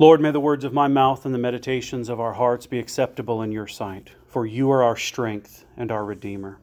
Lord, may the words of my mouth and the meditations of our hearts be acceptable in your sight, for you are our strength and our Redeemer.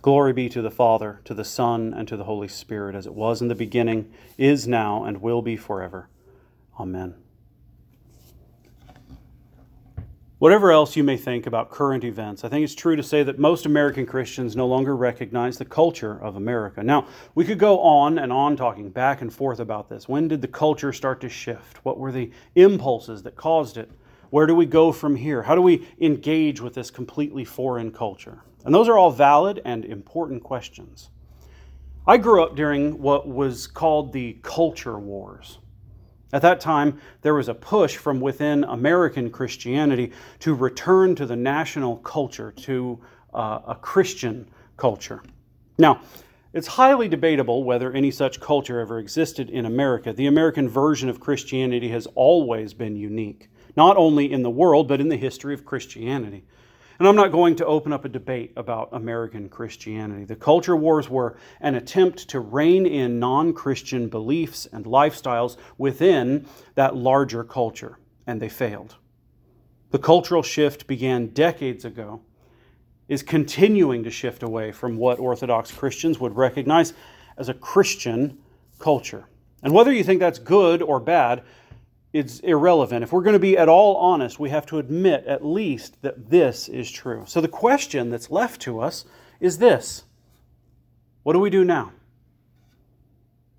Glory be to the Father, to the Son, and to the Holy Spirit, as it was in the beginning, is now, and will be forever. Amen. Whatever else you may think about current events, I think it's true to say that most American Christians no longer recognize the culture of America. Now, we could go on and on talking back and forth about this. When did the culture start to shift? What were the impulses that caused it? Where do we go from here? How do we engage with this completely foreign culture? And those are all valid and important questions. I grew up during what was called the culture wars. At that time, there was a push from within American Christianity to return to the national culture, to uh, a Christian culture. Now, it's highly debatable whether any such culture ever existed in America. The American version of Christianity has always been unique, not only in the world, but in the history of Christianity. And I'm not going to open up a debate about American Christianity. The culture wars were an attempt to rein in non Christian beliefs and lifestyles within that larger culture, and they failed. The cultural shift began decades ago, is continuing to shift away from what Orthodox Christians would recognize as a Christian culture. And whether you think that's good or bad, it's irrelevant. If we're going to be at all honest, we have to admit at least that this is true. So the question that's left to us is this What do we do now?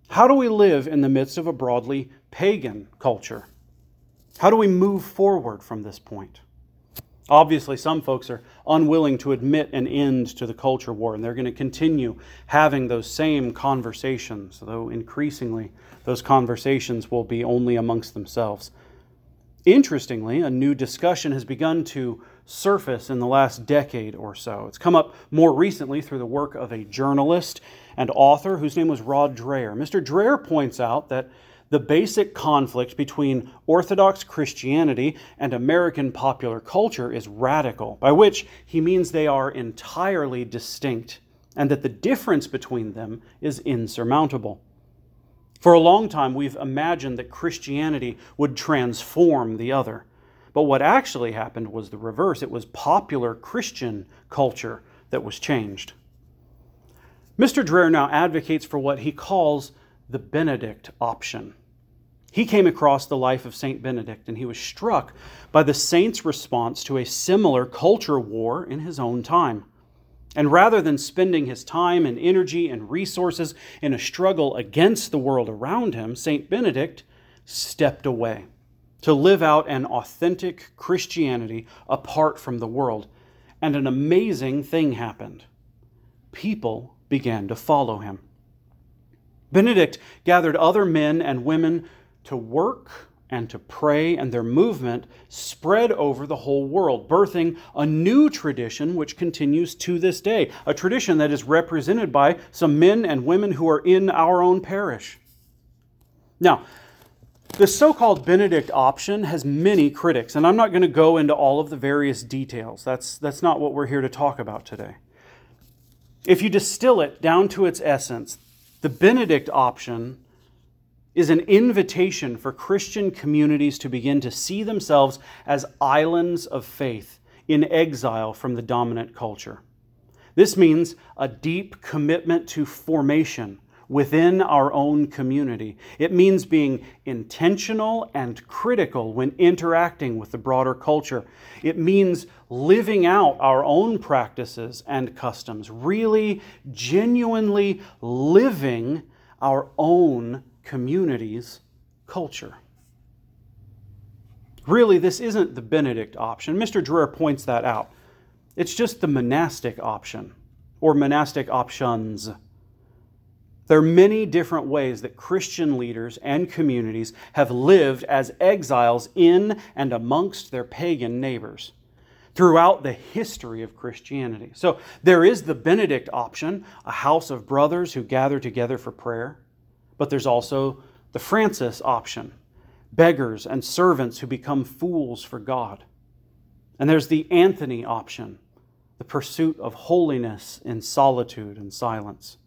How do we live in the midst of a broadly pagan culture? How do we move forward from this point? Obviously, some folks are unwilling to admit an end to the culture war, and they're going to continue having those same conversations, though increasingly those conversations will be only amongst themselves. Interestingly, a new discussion has begun to surface in the last decade or so. It's come up more recently through the work of a journalist and author whose name was Rod Dreher. Mr. Dreher points out that the basic conflict between Orthodox Christianity and American popular culture is radical, by which he means they are entirely distinct, and that the difference between them is insurmountable. For a long time, we've imagined that Christianity would transform the other. But what actually happened was the reverse. It was popular Christian culture that was changed. Mr. Dreher now advocates for what he calls the Benedict option. He came across the life of St. Benedict and he was struck by the saint's response to a similar culture war in his own time. And rather than spending his time and energy and resources in a struggle against the world around him, St. Benedict stepped away to live out an authentic Christianity apart from the world. And an amazing thing happened people began to follow him. Benedict gathered other men and women to work and to pray, and their movement spread over the whole world, birthing a new tradition which continues to this day, a tradition that is represented by some men and women who are in our own parish. Now, the so called Benedict option has many critics, and I'm not going to go into all of the various details. That's, that's not what we're here to talk about today. If you distill it down to its essence, the Benedict option is an invitation for Christian communities to begin to see themselves as islands of faith in exile from the dominant culture. This means a deep commitment to formation within our own community. It means being intentional and critical when interacting with the broader culture. It means living out our own practices and customs, really, genuinely living our own community's culture. Really, this isn't the Benedict option. Mr. Dreher points that out. It's just the monastic option or monastic options. There are many different ways that Christian leaders and communities have lived as exiles in and amongst their pagan neighbors throughout the history of Christianity. So there is the Benedict option, a house of brothers who gather together for prayer. But there's also the Francis option beggars and servants who become fools for God. And there's the Anthony option the pursuit of holiness in solitude and silence.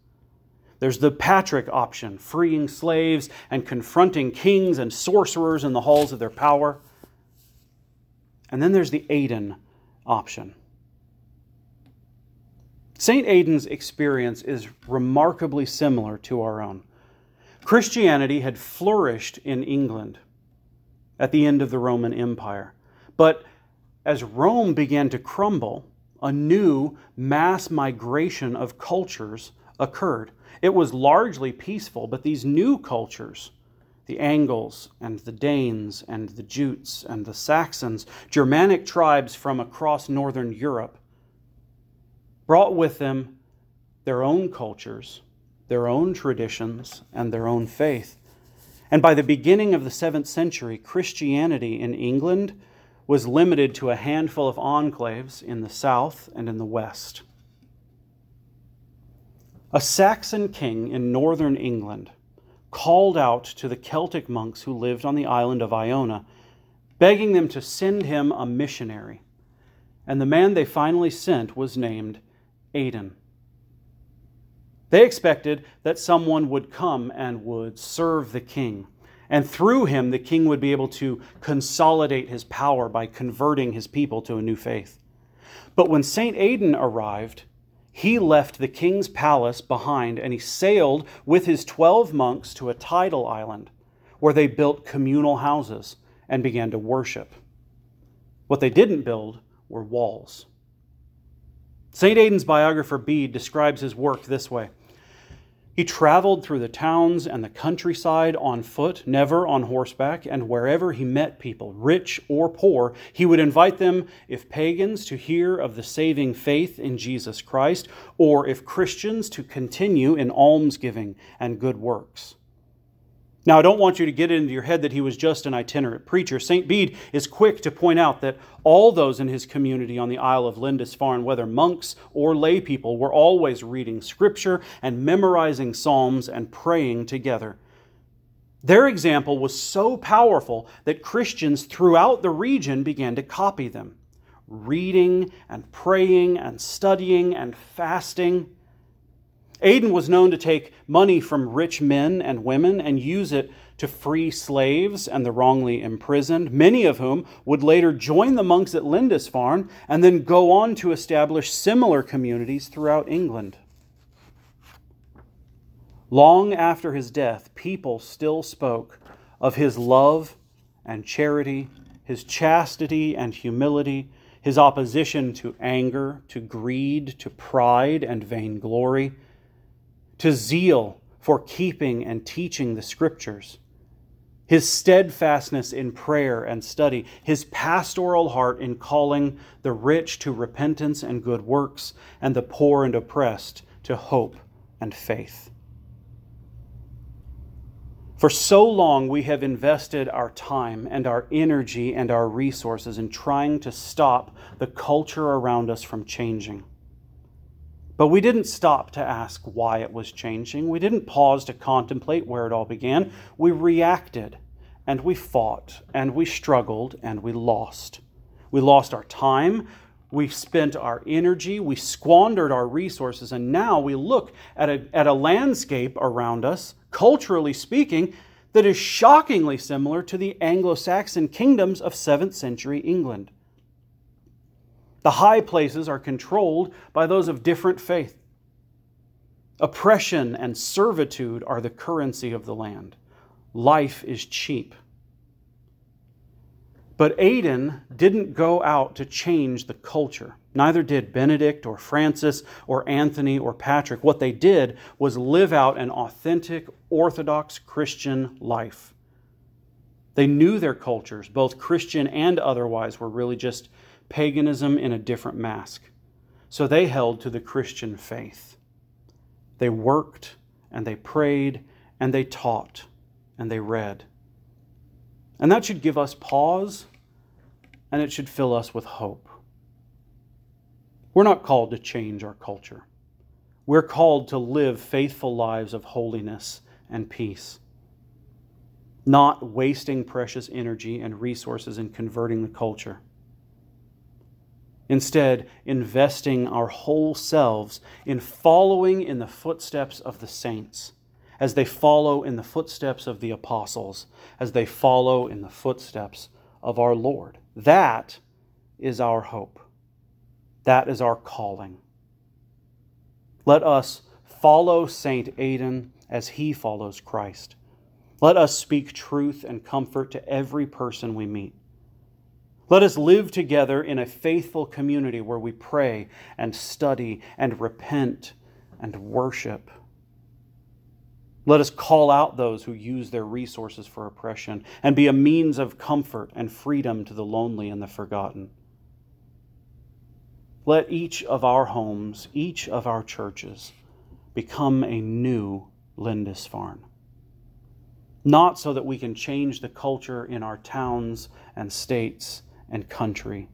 There's the Patrick option, freeing slaves and confronting kings and sorcerers in the halls of their power. And then there's the Aidan option. St. Aidan's experience is remarkably similar to our own. Christianity had flourished in England at the end of the Roman Empire. But as Rome began to crumble, a new mass migration of cultures occurred. It was largely peaceful, but these new cultures, the Angles and the Danes and the Jutes and the Saxons, Germanic tribes from across northern Europe, brought with them their own cultures, their own traditions, and their own faith. And by the beginning of the seventh century, Christianity in England was limited to a handful of enclaves in the south and in the west. A Saxon king in northern England called out to the Celtic monks who lived on the island of Iona, begging them to send him a missionary. And the man they finally sent was named Aidan. They expected that someone would come and would serve the king. And through him, the king would be able to consolidate his power by converting his people to a new faith. But when St. Aidan arrived, he left the king's palace behind and he sailed with his 12 monks to a tidal island where they built communal houses and began to worship. What they didn't build were walls. St. Aidan's biographer Bede describes his work this way he traveled through the towns and the countryside on foot, never on horseback, and wherever he met people, rich or poor, he would invite them, if pagans, to hear of the saving faith in Jesus Christ, or if Christians, to continue in almsgiving and good works. Now, I don't want you to get it into your head that he was just an itinerant preacher. St. Bede is quick to point out that all those in his community on the Isle of Lindisfarne, whether monks or lay people, were always reading scripture and memorizing psalms and praying together. Their example was so powerful that Christians throughout the region began to copy them, reading and praying and studying and fasting. Aidan was known to take money from rich men and women and use it to free slaves and the wrongly imprisoned, many of whom would later join the monks at Lindisfarne and then go on to establish similar communities throughout England. Long after his death, people still spoke of his love and charity, his chastity and humility, his opposition to anger, to greed, to pride and vainglory to zeal for keeping and teaching the Scriptures, his steadfastness in prayer and study, his pastoral heart in calling the rich to repentance and good works, and the poor and oppressed to hope and faith. For so long, we have invested our time and our energy and our resources in trying to stop the culture around us from changing. But we didn't stop to ask why it was changing. We didn't pause to contemplate where it all began. We reacted and we fought and we struggled and we lost. We lost our time. We spent our energy. We squandered our resources. And now we look at a, at a landscape around us, culturally speaking, that is shockingly similar to the Anglo Saxon kingdoms of 7th century England. The high places are controlled by those of different faith. Oppression and servitude are the currency of the land. Life is cheap. But Aidan didn't go out to change the culture. Neither did Benedict or Francis or Anthony or Patrick. What they did was live out an authentic, Orthodox Christian life. They knew their cultures, both Christian and otherwise, were really just paganism in a different mask. So they held to the Christian faith. They worked and they prayed and they taught and they read. And that should give us pause and it should fill us with hope. We're not called to change our culture. We're called to live faithful lives of holiness and peace, not wasting precious energy and resources in converting the culture. Instead, investing our whole selves in following in the footsteps of the saints, as they follow in the footsteps of the apostles, as they follow in the footsteps of our Lord. That is our hope. That is our calling. Let us follow Saint Aidan as he follows Christ. Let us speak truth and comfort to every person we meet. Let us live together in a faithful community where we pray and study and repent and worship. Let us call out those who use their resources for oppression and be a means of comfort and freedom to the lonely and the forgotten. Let each of our homes, each of our churches, become a new Lindisfarne. Not so that we can change the culture in our towns and states and country,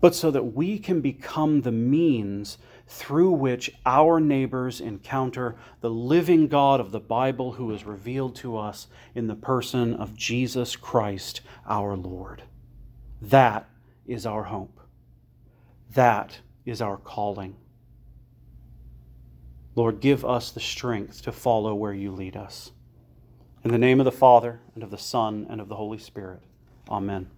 but so that we can become the means through which our neighbors encounter the living God of the Bible who is revealed to us in the person of Jesus Christ our Lord. That is our hope. That is our calling. Lord, give us the strength to follow where you lead us. In the name of the Father, and of the Son, and of the Holy Spirit. Amen.